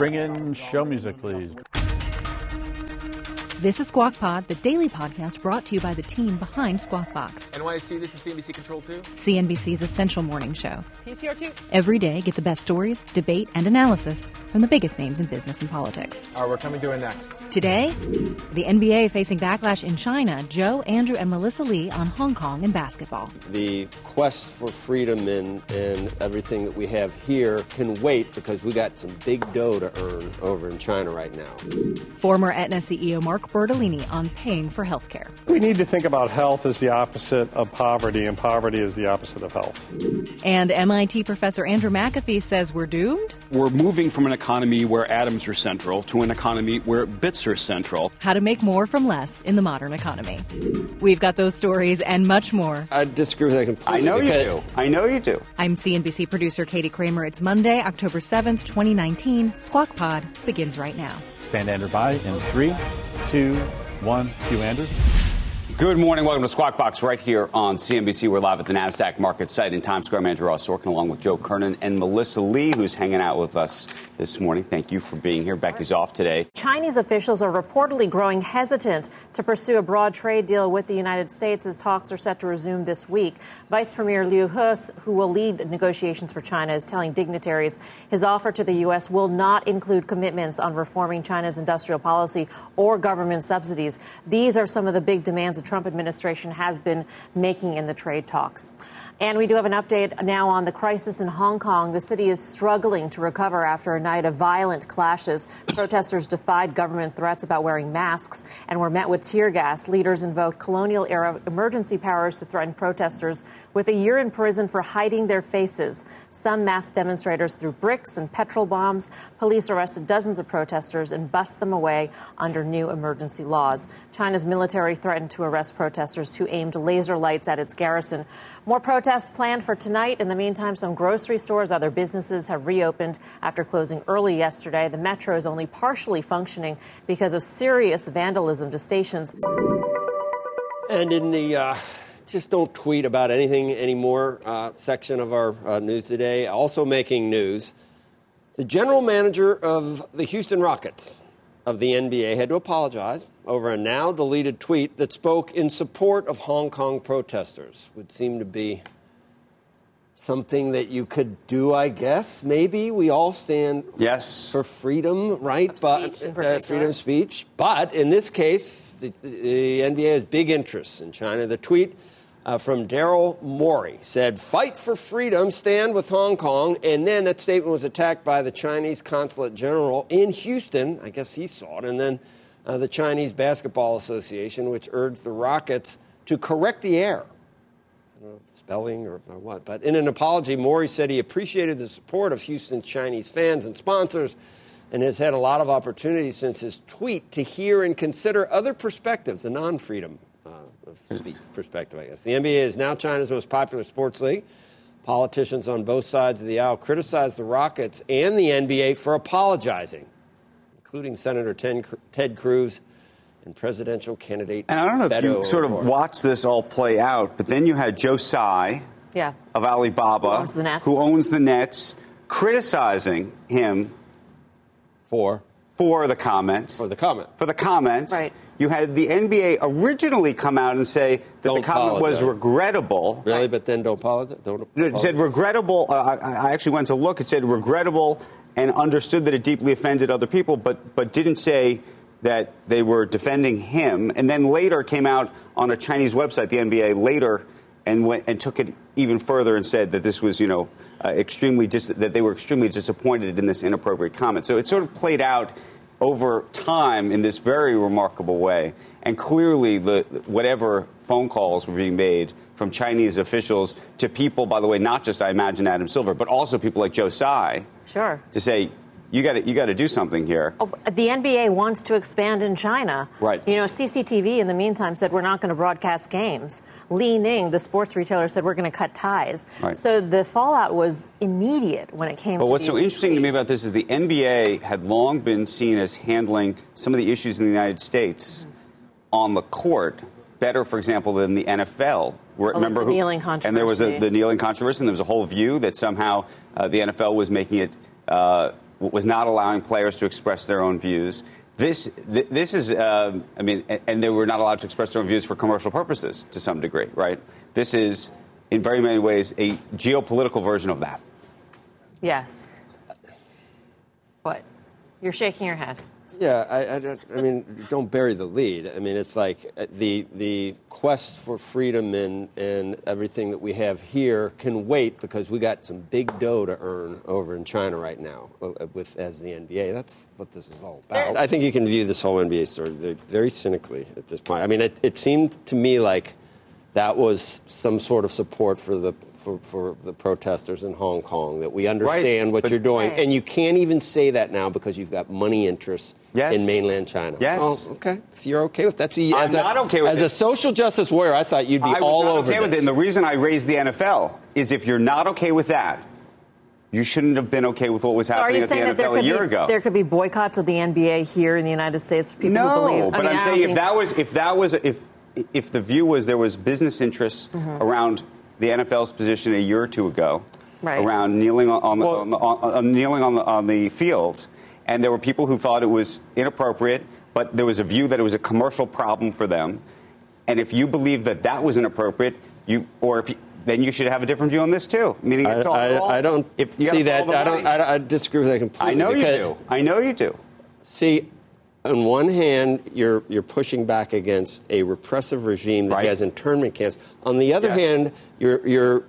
Bring in show music, please. This is Squawk Pod, the daily podcast brought to you by the team behind Squawk Box. NYC, this is CNBC Control 2. CNBC's essential morning show. PCR2. Every day, get the best stories, debate, and analysis from the biggest names in business and politics. All right, we're coming to it next. Today, the NBA facing backlash in China, Joe, Andrew, and Melissa Lee on Hong Kong and basketball. The quest for freedom and, and everything that we have here can wait because we got some big dough to earn over in China right now. Former Aetna CEO Mark Bertolini on paying for health care. We need to think about health as the opposite of poverty, and poverty is the opposite of health. And MIT professor Andrew McAfee says we're doomed? We're moving from an economy where atoms are central to an economy where bits are central. How to make more from less in the modern economy. We've got those stories and much more. I disagree with that completely. I know you do. I know you do. I'm CNBC producer Katie Kramer. It's Monday, October 7th, 2019. Squawk Pod begins right now. Stand Andrew by in three, two, one. Cue Andrew. Good morning. Welcome to Squawk Box right here on CNBC. We're live at the NASDAQ market site in Times Square. I'm Andrew Ross Sorkin along with Joe Kernan and Melissa Lee, who's hanging out with us this morning. Thank you for being here. Becky's off today. Chinese officials are reportedly growing hesitant to pursue a broad trade deal with the United States as talks are set to resume this week. Vice Premier Liu He, who will lead negotiations for China, is telling dignitaries his offer to the U.S. will not include commitments on reforming China's industrial policy or government subsidies. These are some of the big demands Trump administration has been making in the trade talks. And we do have an update now on the crisis in Hong Kong. The city is struggling to recover after a night of violent clashes. Protesters defied government threats about wearing masks and were met with tear gas. Leaders invoked colonial era emergency powers to threaten protesters with a year in prison for hiding their faces. Some masked demonstrators threw bricks and petrol bombs. Police arrested dozens of protesters and bussed them away under new emergency laws. China's military threatened to arrest protesters who aimed laser lights at its garrison. More protests planned for tonight. In the meantime, some grocery stores, other businesses have reopened after closing early yesterday. The metro is only partially functioning because of serious vandalism to stations. And in the uh, just don't tweet about anything anymore uh, section of our uh, news today, also making news, the general manager of the Houston Rockets of the NBA had to apologize over a now deleted tweet that spoke in support of Hong Kong protesters. Would seem to be something that you could do, I guess. Maybe we all stand Yes. for freedom, right? Of but speech in uh, freedom of speech. But in this case, the, the NBA has big interests in China. The tweet uh, from Daryl Morey said, "Fight for freedom, stand with Hong Kong." And then that statement was attacked by the Chinese consulate general in Houston. I guess he saw it, and then uh, the Chinese Basketball Association, which urged the Rockets to correct the error spelling or, or what. But in an apology, Morey said he appreciated the support of Houston's Chinese fans and sponsors and has had a lot of opportunities since his tweet to hear and consider other perspectives, the non freedom uh, perspective, I guess. The NBA is now China's most popular sports league. Politicians on both sides of the aisle criticized the Rockets and the NBA for apologizing, including Senator Ted Cruz and presidential candidate. And I don't know if you sort of watched this all play out, but then you had Joe Tsai Yeah. of Alibaba, Who owns the Nets. who owns the Nets, criticizing him for for the comment. for the comment. for the comment. Right. You had the NBA originally come out and say that Don't the comment was regrettable. Really, but then don't apologize. Don't It said regrettable. Uh, I, I actually went to look. It said regrettable and understood that it deeply offended other people, but but didn't say that they were defending him. And then later came out on a Chinese website, the NBA later, and went and took it even further and said that this was you know uh, extremely dis- that they were extremely disappointed in this inappropriate comment. So it sort of played out over time in this very remarkable way. And clearly, the, whatever phone calls were being made from Chinese officials to people, by the way, not just, I imagine, Adam Silver, but also people like Joe Tsai, Sure. to say, you got to you got to do something here. Oh, the NBA wants to expand in China. Right. You know, CCTV in the meantime said we're not going to broadcast games. Li Ning, the sports retailer, said we're going to cut ties. Right. So the fallout was immediate when it came But what's so interesting to me about this is the NBA had long been seen as handling some of the issues in the United States on the court better, for example, than the NFL. Where, Oh, remember the kneeling And there was a, the kneeling controversy, and there was a whole view that somehow uh, the NFL was making it uh, was not allowing players to express their own views. This, th- this is, uh, I mean, and, they were not allowed to express their own views for commercial purposes to some degree, right? This is, in very many ways, a geopolitical version of that. Yes. What? You're shaking your head. Yeah, I, I, don't, I mean, don't bury the lead. I mean, it's like uh, the the quest for freedom and, and everything that we have here can wait because we got some big dough to earn over in China right now uh, with as the NBA. That's what this is all about. I think you can view this whole NBA story very- very cynically at this point. I mean, it, it seemed to me like that was some sort of support for the for, for the protesters in Hong Kong that we understand what but- you're doing, Right. and you can't even say that now because you've got money interests Yes. in mainland China. Yes. Oh, okay. If you're okay with that, see, I'm as a, not okay with as it. a social justice warrior, I thought you'd be I was all not over okay with it, and the reason I raised the NFL is if you're not okay with that, you shouldn't have been okay with what was happening you at the saying that NFL a year be, ago. there could be boycotts of the NBA here in the United States? For people no, who believe. I but mean, I'm I saying if that was if that was if if the view was there was business interests Mm-hmm. around the NFL's position a year or two ago, Right. around kneeling on, on, the, on, the, on, on kneeling on the on the field, and there were people who thought it was inappropriate, but there was a view that it was a commercial problem for them, and if you believe that that was inappropriate, you or if you, then you should have a different view on this too. Meaning, I, it's all, I- all- I don't if you see that. I don't. I. I disagree with that completely. I know you do. I know you do. See, on one hand, you're you're pushing back against a repressive regime that Right. has internment camps. On the other Yes. hand, you're you're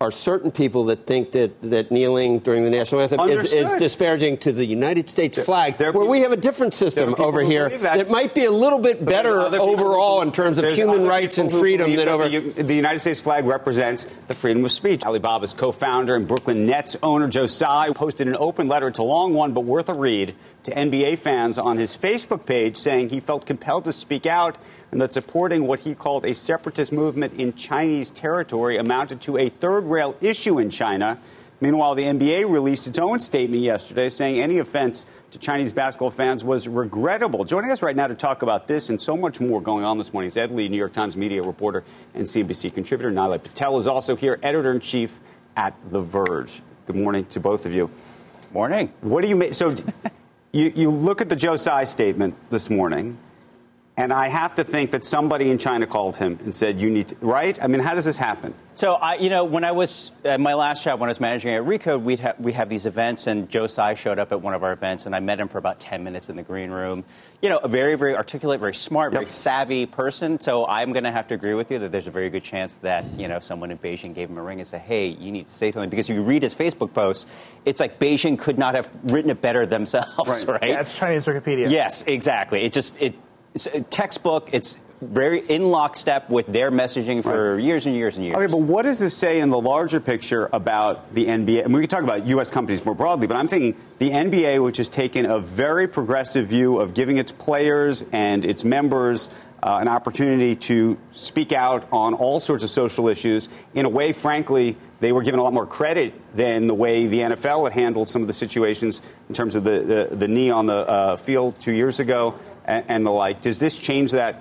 are certain people that think that, that kneeling during the national anthem is, is disparaging to the United States flag, there where we have a different system over here believe that. might be a little bit better overall who- in terms of human rights and freedom than over. The, the United States flag represents the freedom of speech. Alibaba's co-founder and Brooklyn Nets owner Joe Tsai posted an open letter. It's a long one, but worth a read to NBA fans on his Facebook page, saying he felt compelled to speak out and that supporting what he called a separatist movement in Chinese territory amounted to a third-rail issue in China. Meanwhile, the NBA released its own statement yesterday saying any offense to Chinese basketball fans was regrettable. Joining us right now to talk about this and so much more going on this morning is Ed Lee, New York Times media reporter and CNBC contributor. Nilay Patel is also here, editor in chief at The Verge. Good morning to both of you. Morning. What do you make? So you, you look at the Joe Tsai statement this morning, and I have to think that somebody in China called him and said, "You need to," right? I mean, how does this happen? So I, you know, when I was at my last job, when I was managing at Recode, we'd ha- we have these events, and Joe Tsai showed up at one of our events, and I met him for about ten minutes in the green room. You know, a very, very articulate, very smart, very savvy person. So I'm going to have to agree with you that there's a very good chance that you know someone in Beijing gave him a ring and said, "Hey, you need to say something," because if you read his Facebook posts, it's like Beijing could not have written it better themselves, Right. right? Yeah, it's Chinese Wikipedia. Yes, exactly. It just it, it's a textbook. It's very in lockstep with their messaging for years and years and years. Okay, but what does this say in the larger picture about the NBA? And we can talk about U.S. companies more broadly, but I'm thinking the NBA, which has taken a very progressive view of giving its players and its members uh, an opportunity to speak out on all sorts of social issues in a way, frankly, they were given a lot more credit than the way the NFL had handled some of the situations in terms of the, the, the knee on the uh, field two years ago and, and the like. Does this change that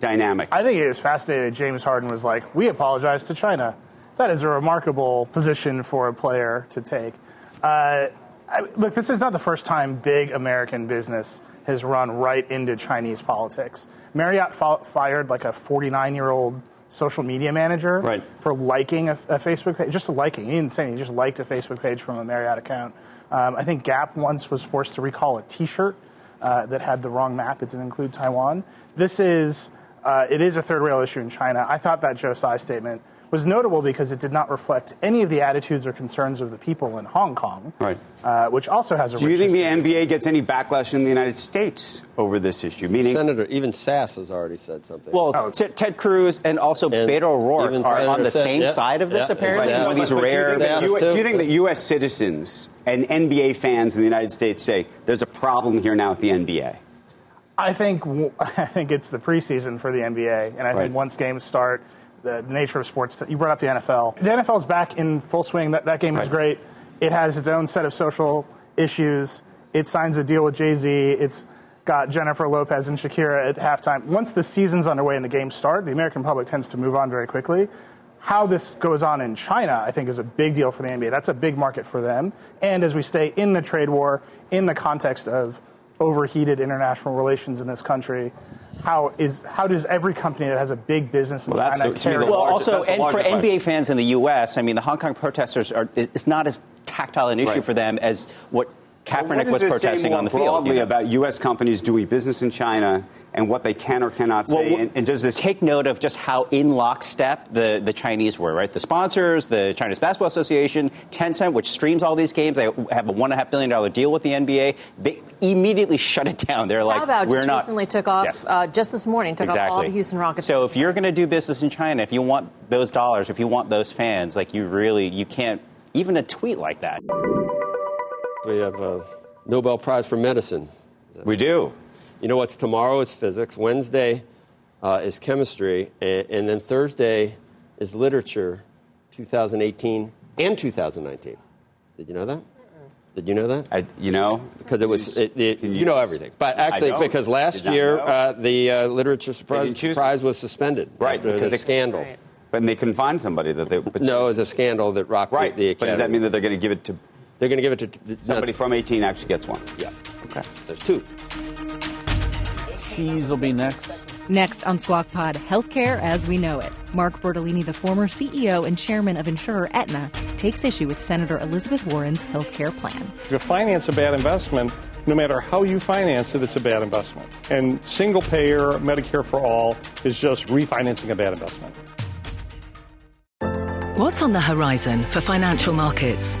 dynamic? I think it is fascinating that James Harden was like, "We apologize to China." That is a remarkable position for a player to take. Uh, I, look, this is not the first time big American business has run right into Chinese politics. Marriott fi- fired like a 49-year-old social media manager Right. for liking a, a Facebook page, just liking. He didn't say anything, he just liked a Facebook page from a Marriott account. Um, I think Gap once was forced to recall a T-shirt uh, that had the wrong map. It didn't include Taiwan. This is uh, it is a third rail issue in China. I thought that Joe Tsai statement was notable because it did not reflect any of the attitudes or concerns of the people in Hong Kong, Right. uh, which also has a. Do you think the history. NBA gets any backlash in the United States over this issue? Meaning, Senator, Ben Sasse has already said something. Well, Oh. T- Ted Cruz and also And Beto O'Rourke even are on the said- same yeah, side of this, yeah, apparently. exactly. One of these but do you rare. think that U- do you think that U.S. citizens and NBA fans in the United States say there's a problem here now at the NBA? I think I think it's the preseason for the NBA, and I Right. think once games start, the, the nature of sports. You brought up the NFL. The NFL is back in full swing. That that game is great. It has its own set of social issues. It signs a deal with Jay Z. It's got Jennifer Lopez and Shakira at halftime. Once the season's underway and the games start, the American public tends to move on very quickly. How this goes on in China, I think, is a big deal for the NBA. That's a big market for them. And as we stay in the trade war, in the context of overheated international relations in this country, how is how does every company that has a big business in Well, that's China the- to me, care? the Well, larger- also, and for larger NBA fans in the U.S., I mean, the Hong Kong protesters are, it's not as tactile an issue Right. for them as what Kaepernick What was does it say protesting on the field. broadly you know? about U.S. companies doing business in China and what they can or cannot say? Well, and, and does this take note of just how in lockstep the, the Chinese were, right? The sponsors, the Chinese Basketball Association, Tencent, which streams all these games, they have a one and a half billion dollar deal with the NBA. They immediately shut it down. They're like, Taobao we're just not. recently took off, Yes. uh, just this morning, took off all the Houston Rockets. So if you're going to do business in China, if you want those dollars, if you want those fans, like you really, you can't even a tweet like that. We have a Nobel Prize for Medicine. we do. You know what's tomorrow is physics, Wednesday uh, is chemistry, and, and then Thursday is literature 2018 and 2019. Did you know that? Did you know that? I, you know, Because it was, it, it, you, you know everything. But actually, because last year uh, the uh, literature prize, didn't prize was suspended Right, after because the they- scandal. Right. but they couldn't find somebody that they. But No, it was a scandal that rocked the- right. the, but does that mean that they're going to give it to they're going to give it to somebody uh, from 18 actually gets one? Yeah, Okay. there's two. Cheese will be next. Next on Squawk Pod, healthcare as we know it. Mark Bertolini, the former CEO and chairman of insurer Aetna, takes issue with Senator Elizabeth Warren's healthcare plan. If you finance a bad investment, no matter how you finance it, it's a bad investment. And single payer Medicare for all is just refinancing a bad investment. What's on the horizon for financial markets?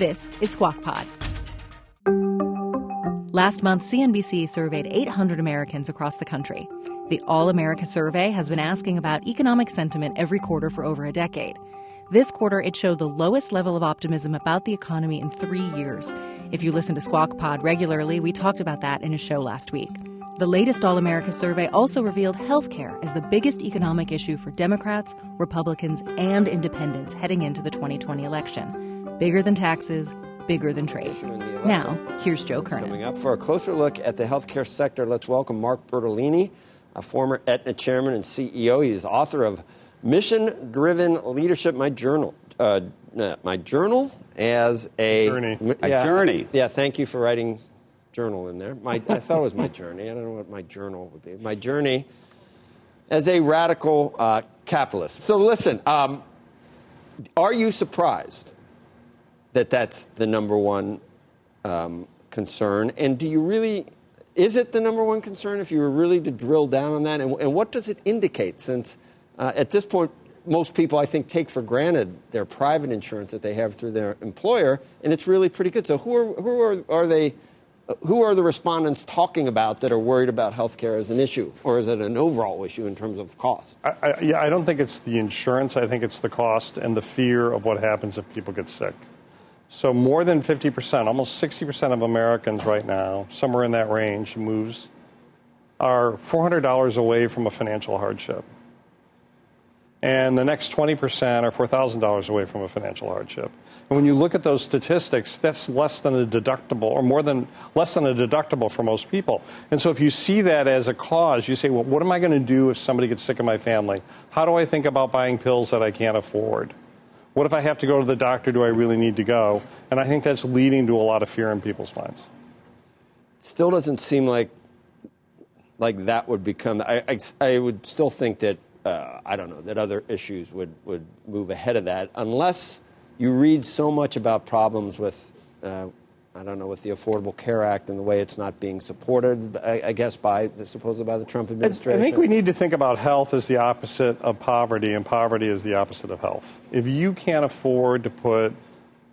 This is Squawk Pod. Last month, CNBC surveyed 800 Americans across the country. The All America survey has been asking about economic sentiment every quarter for over a decade. This quarter, it showed the lowest level of optimism about the economy in three years. If you listen to Squawk Pod regularly, we talked about that in a show last week. The latest All America survey also revealed healthcare as the biggest economic issue for Democrats, Republicans, and independents heading into the 2020 election. Bigger than taxes, bigger than trade. Now, here's Joe Kernan. Coming up for a closer look at the healthcare sector, let's welcome Mark Bertolini, a former Aetna chairman and CEO. He's author of Mission Driven Leadership, my journal. Uh, uh, my journal as a Journey. m- A yeah, journey. Yeah, thank you for writing journal in there. My, I thought it was my journey. I don't know what my journal would be. My journey as a radical uh, capitalist. So listen, um, are you surprised that that's the number one um, concern? And do you really, is it the number one concern if you were really to drill down on that? And, and what does it indicate? Since uh, at this point, most people, I think, take for granted their private insurance that they have through their employer, and it's really pretty good. So, who are, who are, are they? uh, Who are the respondents talking about that are worried about health care as an issue, or is it an overall issue in terms of cost? I, I, yeah, I don't think it's the insurance. I think it's the cost and the fear of what happens if people get sick. So more than 50%, almost 60% of Americans right now, somewhere in that range, moves, are $400 away from a financial hardship. And the next 20% are $4,000 away from a financial hardship. And when you look at those statistics, that's less than a deductible, or more than less than a deductible for most people. And so if you see that as a cause, you say, well, what am I going to do if somebody gets sick in my family? How do I think about buying pills that I can't afford? What if I have to go to the doctor? Do I really need to go? And I think that's leading to a lot of fear in people's minds. still doesn't seem like like that would become. I, I, I would still think that uh, I don't know that other issues would would move ahead of that unless you read so much about problems with. Uh, I don't know with the Affordable Care Act and the way it's not being supported, I, I guess by the, supposedly by the Trump administration. I think we need to think about health as the opposite of poverty, and poverty is the opposite of health. If you can't afford to put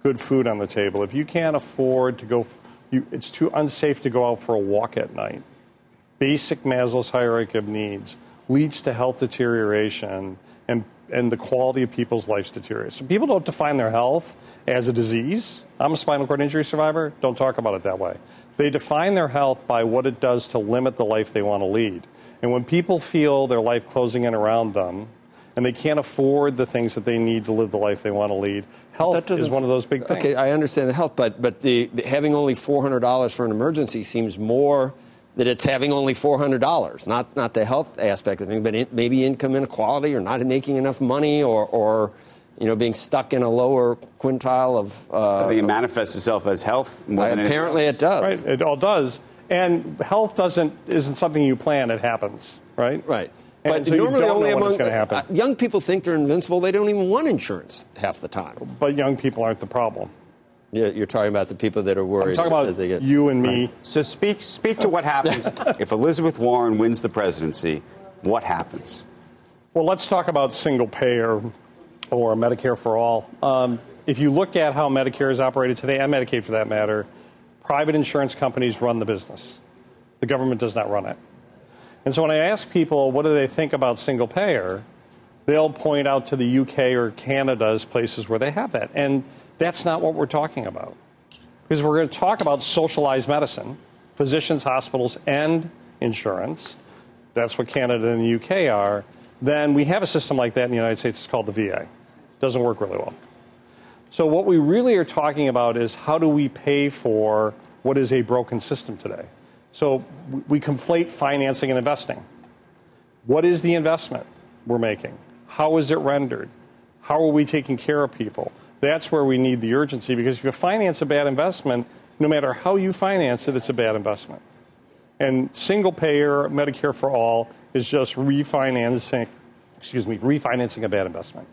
good food on the table, if you can't afford to go, you, it's too unsafe to go out for a walk at night. Basic Maslow's hierarchy of needs leads to health deterioration and and the quality of people's lives deteriorates. So people don't define their health as a disease. I'm a spinal cord injury survivor. Don't talk about it that way. They define their health by what it does to limit the life they want to lead. And when people feel their life closing in around them, and they can't afford the things that they need to live the life they want to lead. Health is one of those big things. Okay, I understand the health, but but the, the having only four hundred dollars for an emergency seems more that it's having only $400, not, not the health aspect of things, but it, maybe income inequality or not making enough money or, or you know, being stuck in a lower quintile of. Uh, I think it manifests itself as health more than Apparently it does. Right, it all does. And health doesn't isn't something you plan; it happens, right? Right. And but so you normally don't only know when among it's going to happen. uh, young people think they're invincible. They don't even want insurance half the time. But young people aren't the problem. Yeah, you're talking about the people that are worried. I'm talking about as they get, you and me. So speak speak to what happens if Elizabeth Warren wins the presidency. What happens? Well, let's talk about single payer or Medicare for all. Um, if you look at how Medicare is operated today, and Medicaid for that matter, private insurance companies run the business. The government does not run it. And so when I ask people what do they think about single payer, they'll point out to the UK or Canada as places where they have that. And that's not what we're talking about. Because we're going to talk about socialized medicine, physicians, hospitals, and insurance. That's what Canada and the UK are. Then we have a system like that in the United States. It's called the VA. It Doesn't work really well. So what we really are talking about is how do we pay for what is a broken system today? So we conflate financing and investing. What is the investment we're making? How is it rendered? How are we taking care of people? That's where we need the urgency because if you finance a bad investment, no matter how you finance it, it's a bad investment. And single payer Medicare for all is just refinancing, excuse me, refinancing a bad investment.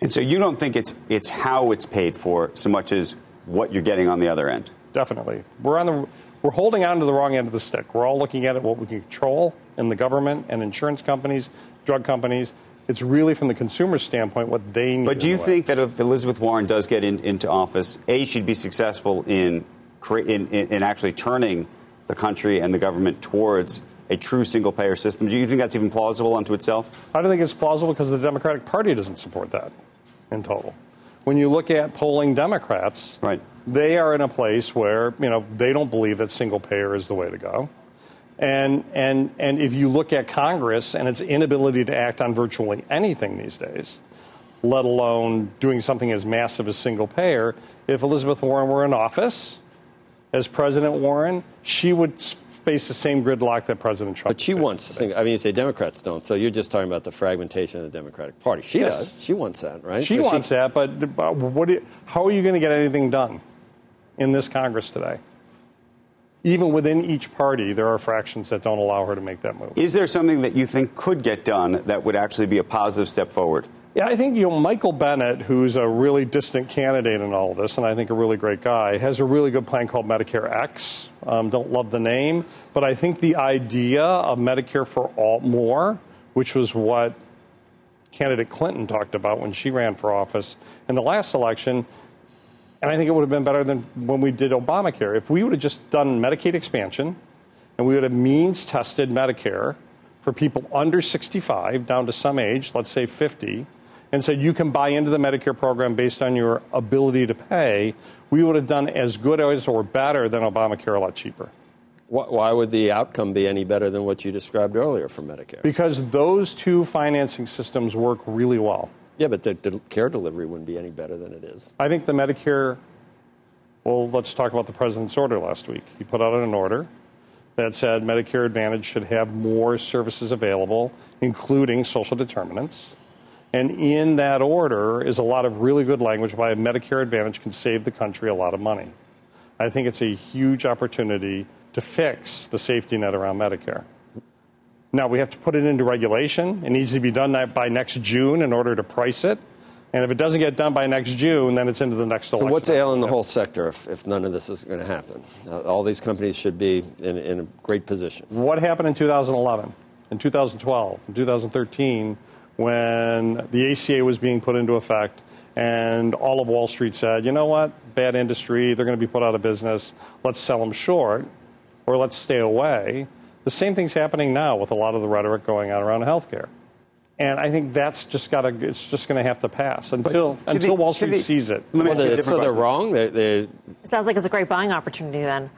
And so you don't think it's it's how it's paid for so much as what you're getting on the other end. Definitely, we're on the we're holding on to the wrong end of the stick. We're all looking at it what we can control in the government and insurance companies, drug companies. It's really from the consumer standpoint what they need. But do you in the way. think that if Elizabeth Warren does get in, into office, a she'd be successful in, in in actually turning the country and the government towards a true single payer system? Do you think that's even plausible unto itself? I don't think it's plausible because the Democratic Party doesn't support that in total. When you look at polling Democrats, right. they are in a place where you know they don't believe that single payer is the way to go. And, and, and if you look at Congress and its inability to act on virtually anything these days, let alone doing something as massive as single payer, if Elizabeth Warren were in office as President Warren, she would face the same gridlock that President Trump But she wants to. I mean, you say Democrats don't, so you're just talking about the fragmentation of the Democratic Party. She Yes. does. She wants that, right? She So wants that, but, but what do you- how are you going to get anything done in this Congress today? Even within each party, there are fractions that don't allow her to make that move. Is there something that you think could get done that would actually be a positive step forward? Yeah, I think you know Michael Bennet, who's a really distant candidate in all of this, and I think a really great guy, has a really good plan called Medicare X. Um, don't love the name, but I think the idea of Medicare for all more, which was what candidate Clinton talked about when she ran for office in the last election, and I think it would have been better than when we did Obamacare. If we would have just done Medicaid expansion, and we would have means tested Medicare for people under 65 down to some age, let's say 50, and said you can buy into the Medicare program based on your ability to pay, we would have done as good as or better than Obamacare, a lot cheaper. Why would the outcome be any better than what you described earlier for Medicare? Because those two financing systems work really well. Yeah, but the, the care delivery wouldn't be any better than it is. I think the Medicare, well, let's talk about the president's order last week. He put out an order that said Medicare Advantage should have more services available, including social determinants. And in that order is a lot of really good language why Medicare Advantage can save the country a lot of money. I think it's a huge opportunity to fix the safety net around Medicare. Now, we have to put it into regulation. It needs to be done by next June in order to price it. And if it doesn't get done by next June, then it's into the next election. So what's ailing the whole sector if, if none of this is going to happen? Uh, all these companies should be in, in a great position. What happened in 2011, in 2012, in 2013, when the ACA was being put into effect, and all of Wall Street said, you know what, bad industry, they're going to be put out of business, let's sell them short, or let's stay away. The same thing's happening now with a lot of the rhetoric going on around healthcare. And I think that's just got to, it's just going to have to pass until, But- until the- Wall Street the- sees it. Let me ask you a Well, different so they're wrong. They're, they're, It sounds like it's a great buying opportunity then.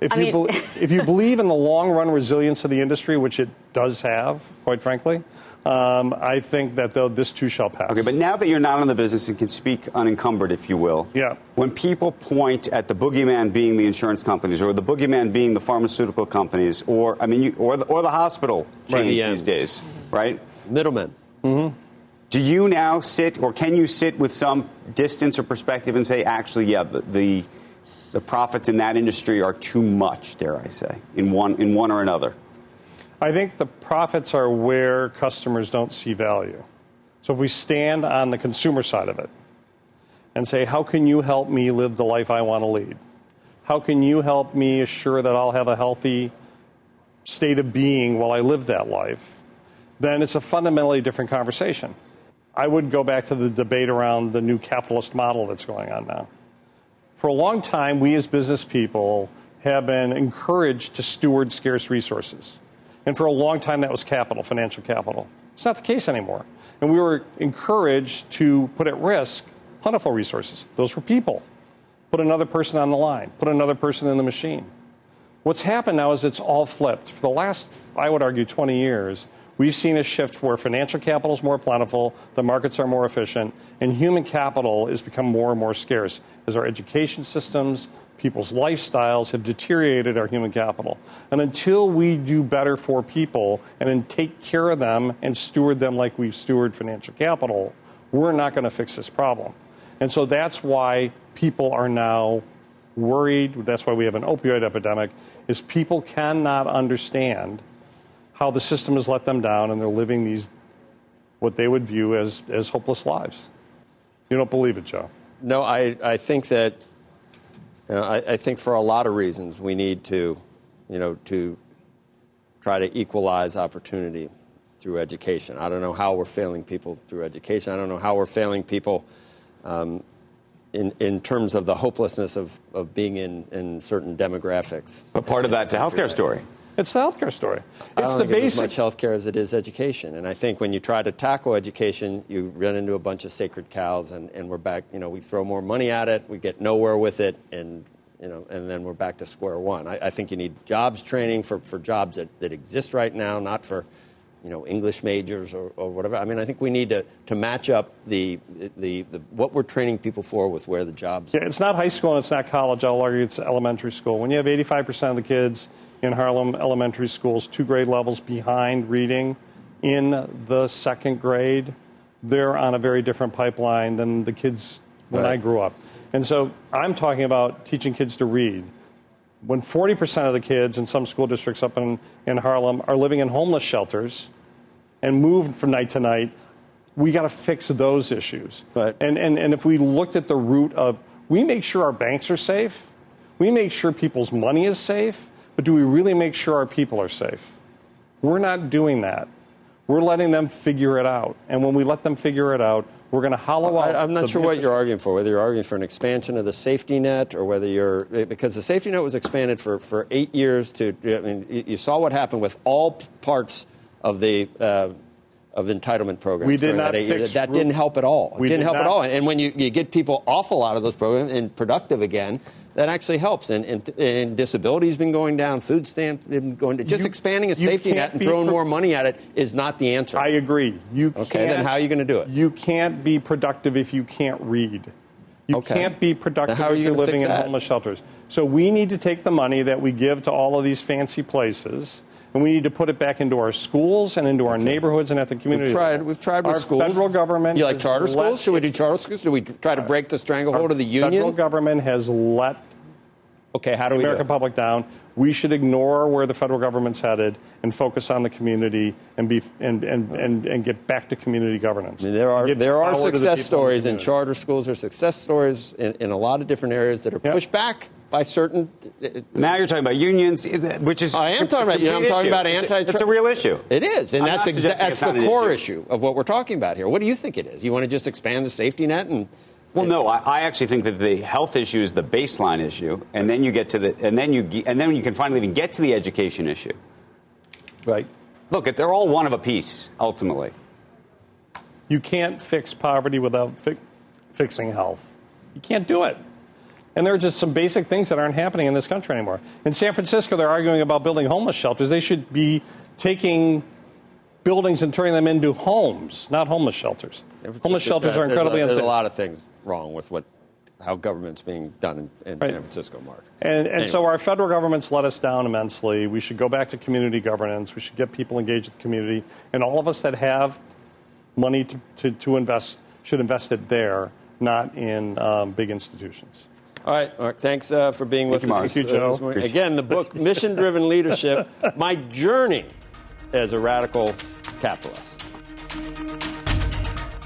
If I you, mean- bel if you believe in the long run resilience of the industry, which it does have, quite frankly, um, I think that this too shall pass. Okay, but now that you're not in the business and can speak unencumbered, if you will, Yeah. when people point at the boogeyman being the insurance companies or the boogeyman being the pharmaceutical companies or, I mean, you, or, the, or the hospital Right, chains the these days, right? middlemen. Do you now sit or can you sit with some distance or perspective and say, actually, yeah, the, the, the profits in that industry are too much, dare I say, in one, in one or another? I think the profits are where customers don't see value. So if we stand on the consumer side of it and say, how can you help me live the life I want to lead? How can you help me assure that I'll have a healthy state of being while I live that life? Then it's a fundamentally different conversation. I would go back to the debate around the new capitalist model that's going on now. For a long time, we as business people have been encouraged to steward scarce resources. And for a long time, that was capital, financial capital. It's not the case anymore. And we were encouraged to put at risk plentiful resources. Those were people. Put another person on the line, put another person in the machine. What's happened now is it's all flipped. For the last, I would argue, 20 years, we've seen a shift where financial capital is more plentiful, the markets are more efficient, and human capital has become more and more scarce as our education systems, people's lifestyles have deteriorated our human capital. And until we do better for people and then take care of them and steward them like we've stewarded financial capital, we're not going to fix this problem. And so that's why people are now worried. That's why we have an opioid epidemic. Is people cannot understand how the system has let them down, and they're living these what they would view as as hopeless lives. You don't believe it, Joe? No, I, I think that I, I think for a lot of reasons we need to, you know, to try to equalize opportunity through education. I don't know how we're failing people through education. I don't know how we're failing people um, in, in terms of the hopelessness of, of being in, in certain demographics. But part of that's a healthcare story. It's the healthcare story. It's the basic. as much healthcare as it is education. And I think when you try to tackle education, you run into a bunch of sacred cows, and, and we're back. You know, we throw more money at it, we get nowhere with it, and you know, and then we're back to square one. I, I think you need jobs training for, for jobs that, that exist right now, not for you know English majors or, or whatever. I mean, I think we need to, to match up the, the, the what we're training people for with where the jobs. Yeah, it's not high school and it's not college. I'll argue it's elementary school. When you have 85% of the kids in Harlem elementary schools two grade levels behind reading in the second grade, they're on a very different pipeline than the kids when Right. I grew up. And so I'm talking about teaching kids to read. When 40% of the kids in some school districts up in, in Harlem are living in homeless shelters and move from night to night, we got to fix those issues. Right. And, and, and if we looked at the root of, we make sure our banks are safe, we make sure people's money is safe, but do we really make sure our people are safe? We're not doing that. We're letting them figure it out. And when we let them figure it out, we're going to hollow out. I, I'm not sure what you're arguing for, whether you're arguing for an expansion of the safety net or whether you're, because the safety net was expanded for, for eight years to, I mean, you saw what happened with all parts of the, uh, of the entitlement program. We did not fix That didn't help at all. It We didn't did help at all. And when you, you get people awful out of those programs and productive again, that actually helps. And, and, and disability has been going down, food stamp been going down. Just You- expanding a safety net and throwing pro- more money at it is not the answer. I agree. You Okay, then how are you gonna do it? You can't be productive if you can't read. You Okay. can't be productive are if you you're living in homeless shelters. So we need to take the money that we give to all of these fancy places, and we need to put it back into our schools and into our neighborhoods and at the community. We've tried. We've tried with our schools. federal government. You like charter schools? Should we do charter schools? Do we try to break the stranglehold of the union? Federal government has let Okay, how do we American do public down. We should ignore where the federal government's headed and focus on the community and be and and, and, and get back to community governance. I mean, there are there are success the stories in charter schools. Are success stories in, in a lot of different areas that are pushed back by certain. Now you're talking about unions, eh, which is. I am talking about. You know, I'm talking issue. about It's a- anti. It's a real issue. It is, and I'm that's not exa- that's the core issue. issue. of what we're talking about here. What do you think it is? You want to just expand the safety net and? Well, no, I, I actually think that the health issue is the baseline issue, and then you get to the, and then you, and then you can finally even get to the education issue. Right. Look, they're all one of a piece ultimately. You can't fix poverty without fi- fixing health. You can't do it. And there are just some basic things that aren't happening in this country anymore. In San Francisco, they're arguing about building homeless shelters. They should be taking buildings and turning them into homes, not homeless shelters. Homeless shelters are There's a- incredibly There's a lot of things wrong with what how government's being done in, in Right. San Francisco, Mark. And, and so our federal government's let us down immensely. We should go back to community governance. We should get people engaged with the community. And all of us that have money to, to, to invest should invest it there, not in um, big institutions. All right, Mark. Thanks uh, for being with Thank us. Mark. Thank you, Joe. this. Appreciate Again, the book "Mission Driven Leadership: My Journey as a Radical Capitalist."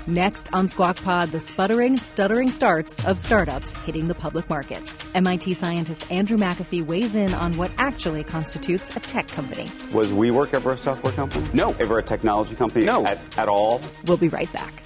Next on Squawk Pod, the sputtering, stuttering starts of startups hitting the public markets. MIT scientist Andrew McAfee weighs in on what actually constitutes a tech company. Was WeWork ever a software company? No. Ever a technology company? No. At, at all? We'll be right back.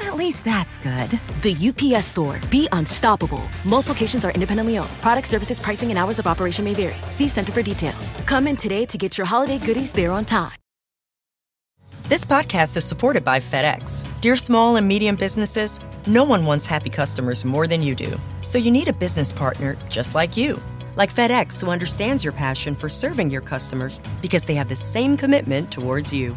At least that's good. The UPS store. Be unstoppable. Most locations are independently owned. Product services, pricing, and hours of operation may vary. See Center for details. Come in today to get your holiday goodies there on time. This podcast is supported by FedEx. Dear small and medium businesses, no one wants happy customers more than you do. So you need a business partner just like you. Like FedEx, who understands your passion for serving your customers because they have the same commitment towards you.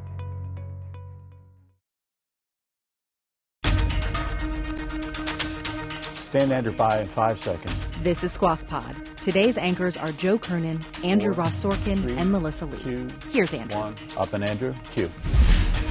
Stand Andrew by in five seconds. This is Squawk Pod. Today's anchors are Joe Kernan, Andrew Four, Ross Sorkin, three, and Melissa Lee. two, Here's Andrew. One. Up and Andrew. Q.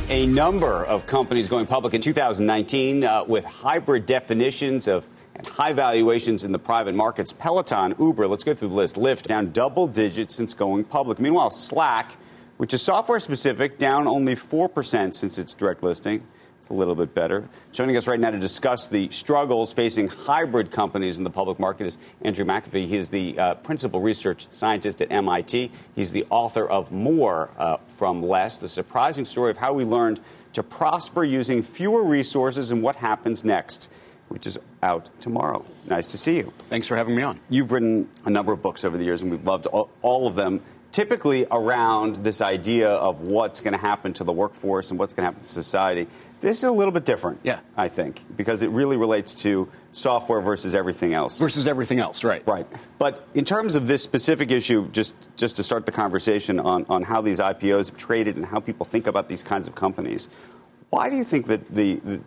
A number of companies going public in 2019 uh, with hybrid definitions of and high valuations in the private markets. Peloton, Uber, let's go through the list. Lyft down double digits since going public. Meanwhile, Slack, which is software specific, down only 4% since its direct listing. It's a little bit better. Joining us right now to discuss the struggles facing hybrid companies in the public market is Andrew McAfee. He is the uh, principal research scientist at MIT. He's the author of More uh, from Less, the surprising story of how we learned to prosper using fewer resources and what happens next, which is out tomorrow. Nice to see you. Thanks for having me on. You've written a number of books over the years, and we've loved all, all of them. Typically, around this idea of what's going to happen to the workforce and what's going to happen to society. This is a little bit different, Yeah. I think, because it really relates to software versus everything else. Versus everything else, right? Right. But in terms of this specific issue, just, just to start the conversation on, on how these IPOs have traded and how people think about these kinds of companies, why do you think that the, the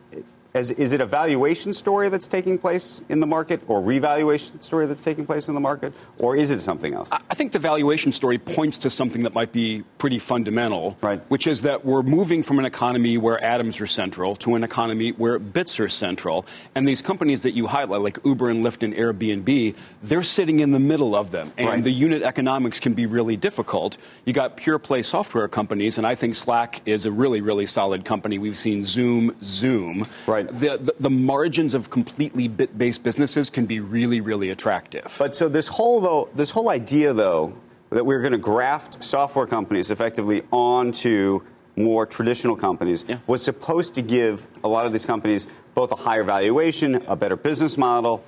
is, is it a valuation story that's taking place in the market or revaluation story that's taking place in the market or is it something else? I think the valuation story points to something that might be pretty fundamental, Right. which is that we're moving from an economy where atoms are central to an economy where bits are central. And these companies that you highlight, like Uber and Lyft and Airbnb, they're sitting in the middle of them. And Right. the unit economics can be really difficult. You got pure play software companies, and I think Slack is a really, really solid company. We've seen Zoom, Zoom. Right. The, the, the margins of completely bit based businesses can be really, really attractive. But so this whole though, this whole idea though that we're going to graft software companies effectively onto more traditional companies Yeah. was supposed to give a lot of these companies both a higher valuation, a better business model.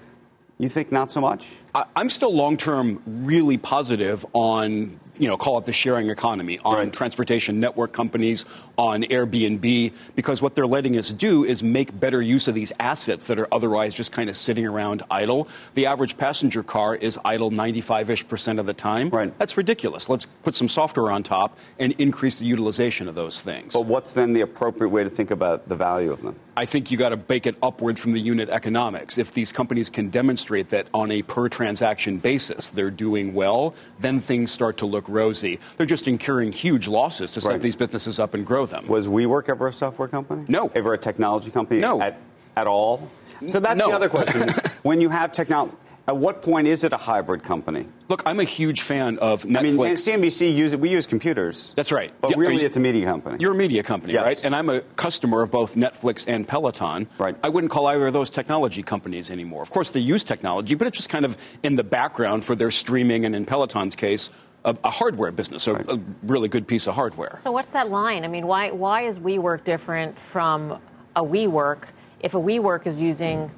You think not so much? I, I'm still long term really positive on, you know, call it the sharing economy, on transportation network companies, on Airbnb, because what they're letting us do is make better use of these assets that are otherwise just kind of sitting around idle. The average passenger car is idle 95 ish percent of the time. Right. That's ridiculous. Let's put some software on top and increase the utilization of those things. But what's then the appropriate way to think about the value of them? I think you got to bake it upward from the unit economics. If these companies can demonstrate that on a per transaction basis they're doing well, then things start to look rosy. They're just incurring huge losses to set Right. these businesses up and grow them. Was WeWork ever a software company? No. Ever a technology company? No. At, at all? So that's No. the other question. when you have technology, at what point is it a hybrid company? Look, I'm a huge fan of Netflix. I mean, CNBC use we use computers. That's right. But Yeah, really, you- it's a media company. You're a media company, Yes. right? And I'm a customer of both Netflix and Peloton. Right. I wouldn't call either of those technology companies anymore. Of course, they use technology, but it's just kind of in the background for their streaming and, in Peloton's case, a, a hardware business, a, a really good piece of hardware. So what's that line? I mean, why why is WeWork different from a WeWork if a WeWork is using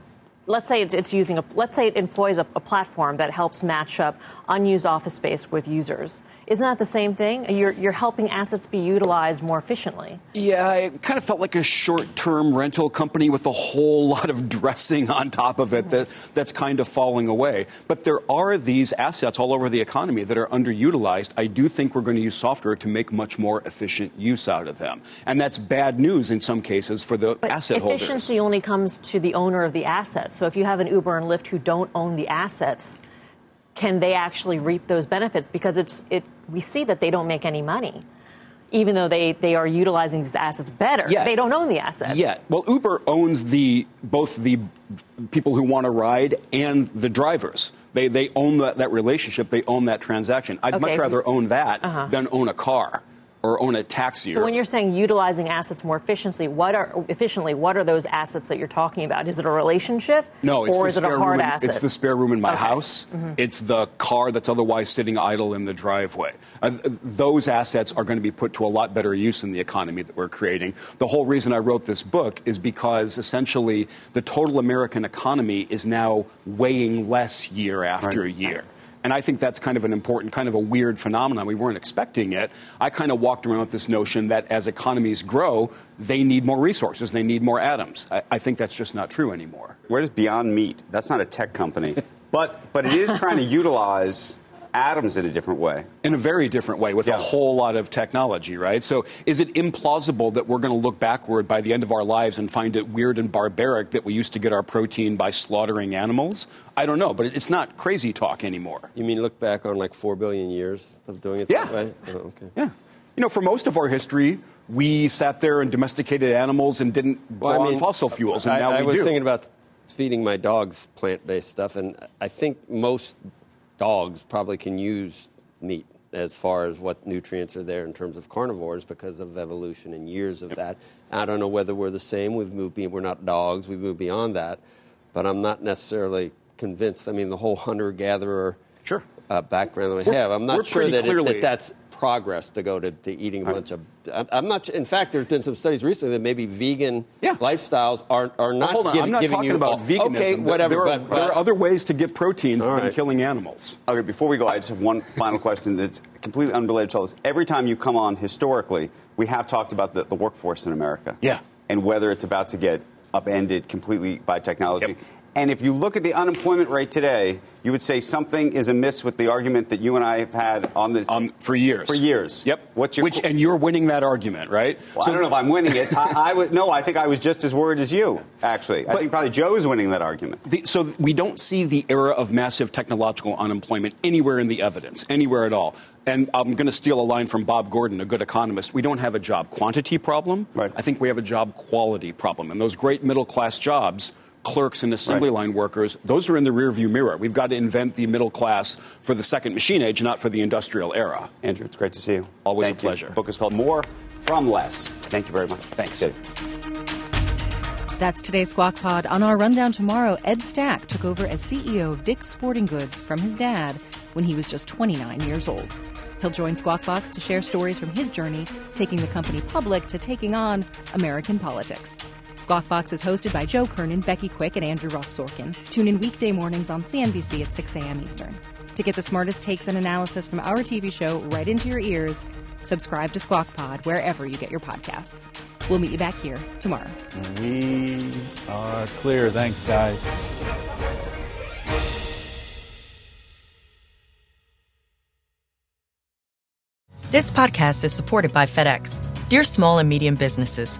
let's say it's, it's using a let's say it employs a, a platform that helps match up unused office space with users. Isn't that the same thing? You're you're helping assets be utilized more efficiently. Yeah, it kind of felt like a short-term rental company with a whole lot of dressing on top of it that, that's kind of falling away. But there are these assets all over the economy that are underutilized. I do think we're going to use software to make much more efficient use out of them. And that's bad news in some cases for the asset holders. Efficiency only comes to the owner of the asset. So if you have an Uber and Lyft who don't own the assets, can they actually reap those benefits? Because it's it we see that they don't make any money. Even though they, they are utilizing these assets better, Yeah. they don't own the assets. Yeah. Well, Uber owns the both the people who want to ride and the drivers. They they own that, that relationship. They own that transaction. I'd much rather own that Uh-huh. than own a car or own a taxi. So when you're saying utilizing assets more efficiently, what are efficiently what are those assets that you're talking about? Is it a relationship? No, it's or the is it a hard room. in- asset? It's the spare room in my Okay. house. Mhm. It's the car that's otherwise sitting idle in the driveway. Uh, those assets are going to be put to a lot better use in the economy that we're creating. The whole reason I wrote this book is because essentially the total American economy is now weighing less year after Right. year. And I think that's kind of an important, kind of a weird phenomenon. We weren't expecting it. I kind of walked around with this notion that as economies grow, they need more resources, they need more atoms. I, I think that's just not true anymore. Where does Beyond Meat? That's not a tech company, but but it is trying to utilize atoms in a different way. in a very different way with a whole lot of technology, right? So is it implausible that we're going to look backward by the end of our lives and find it weird and barbaric that we used to get our protein by slaughtering animals? I don't know, but it's not crazy talk anymore. You mean look back on like four billion years of doing it that way? Oh, okay. Yeah. You know, for most of our history, we sat there and domesticated animals and didn't blow Well, I on fossil fuels, and I, now I we was thinking about feeding my dogs plant-based stuff, and I think most dogs probably can use meat as far as what nutrients are there in terms of carnivores because of evolution and years of that. I don't know whether we're the same. We've moved. be- We're not dogs. We've moved beyond that, but I'm not necessarily convinced. I mean, the whole hunter-gatherer sure. uh, background that we have. I'm not sure that, it, that that's progress to go to, to eating a bunch of. I'm- I'm not. In fact, there's been some studies recently that maybe vegan lifestyles are are not. Well, hold on, giv- I'm not giving talking you about all- veganism. Okay, whatever. There are, but, there are other ways to get proteins All than killing animals. Okay, before we go, I just have one final question that's completely unrelated to all this. Every time you come on historically, we have talked about the, the workforce in America. Yeah. And whether it's about to get upended completely by technology. And if you look at the unemployment rate today, you would say something is amiss with the argument that you and I have had on this um, for years. For years. Yep. What's your Which and you're winning that argument, right? Well, I don't know if I'm winning it. I, I was no. I think I was just as worried as you. Actually, I But- think probably Joe's winning that argument. The, so we don't see the era of massive technological unemployment anywhere in the evidence, anywhere at all. And I'm going to steal a line from Bob Gordon, a good economist. We don't have a job quantity problem. Right. I think we have a job quality problem. And those great middle class jobs, clerks and assembly line workers, those are in the rearview mirror. We've got to invent the middle class for the second machine age, not for the industrial era. Andrew, it's great to see you. Always Thank a you. pleasure. The book is called More from Less. Thank you very much. Thanks. Good. That's today's Squawk Pod. On our rundown tomorrow, Ed Stack took over as CEO of Dick's Sporting Goods from his dad when he was just 29 years old. He'll join Squawk Box to share stories from his journey, taking the company public to taking on American politics. Squawk Box is hosted by Joe Kernan, Becky Quick, and Andrew Ross Sorkin. Tune in weekday mornings on CNBC at 6 a.m. Eastern. To get the smartest takes and analysis from our TV show right into your ears, subscribe to Squawk Pod wherever you get your podcasts. We'll meet you back here tomorrow. We are clear. Thanks, guys. This podcast is supported by FedEx. Dear small and medium businesses,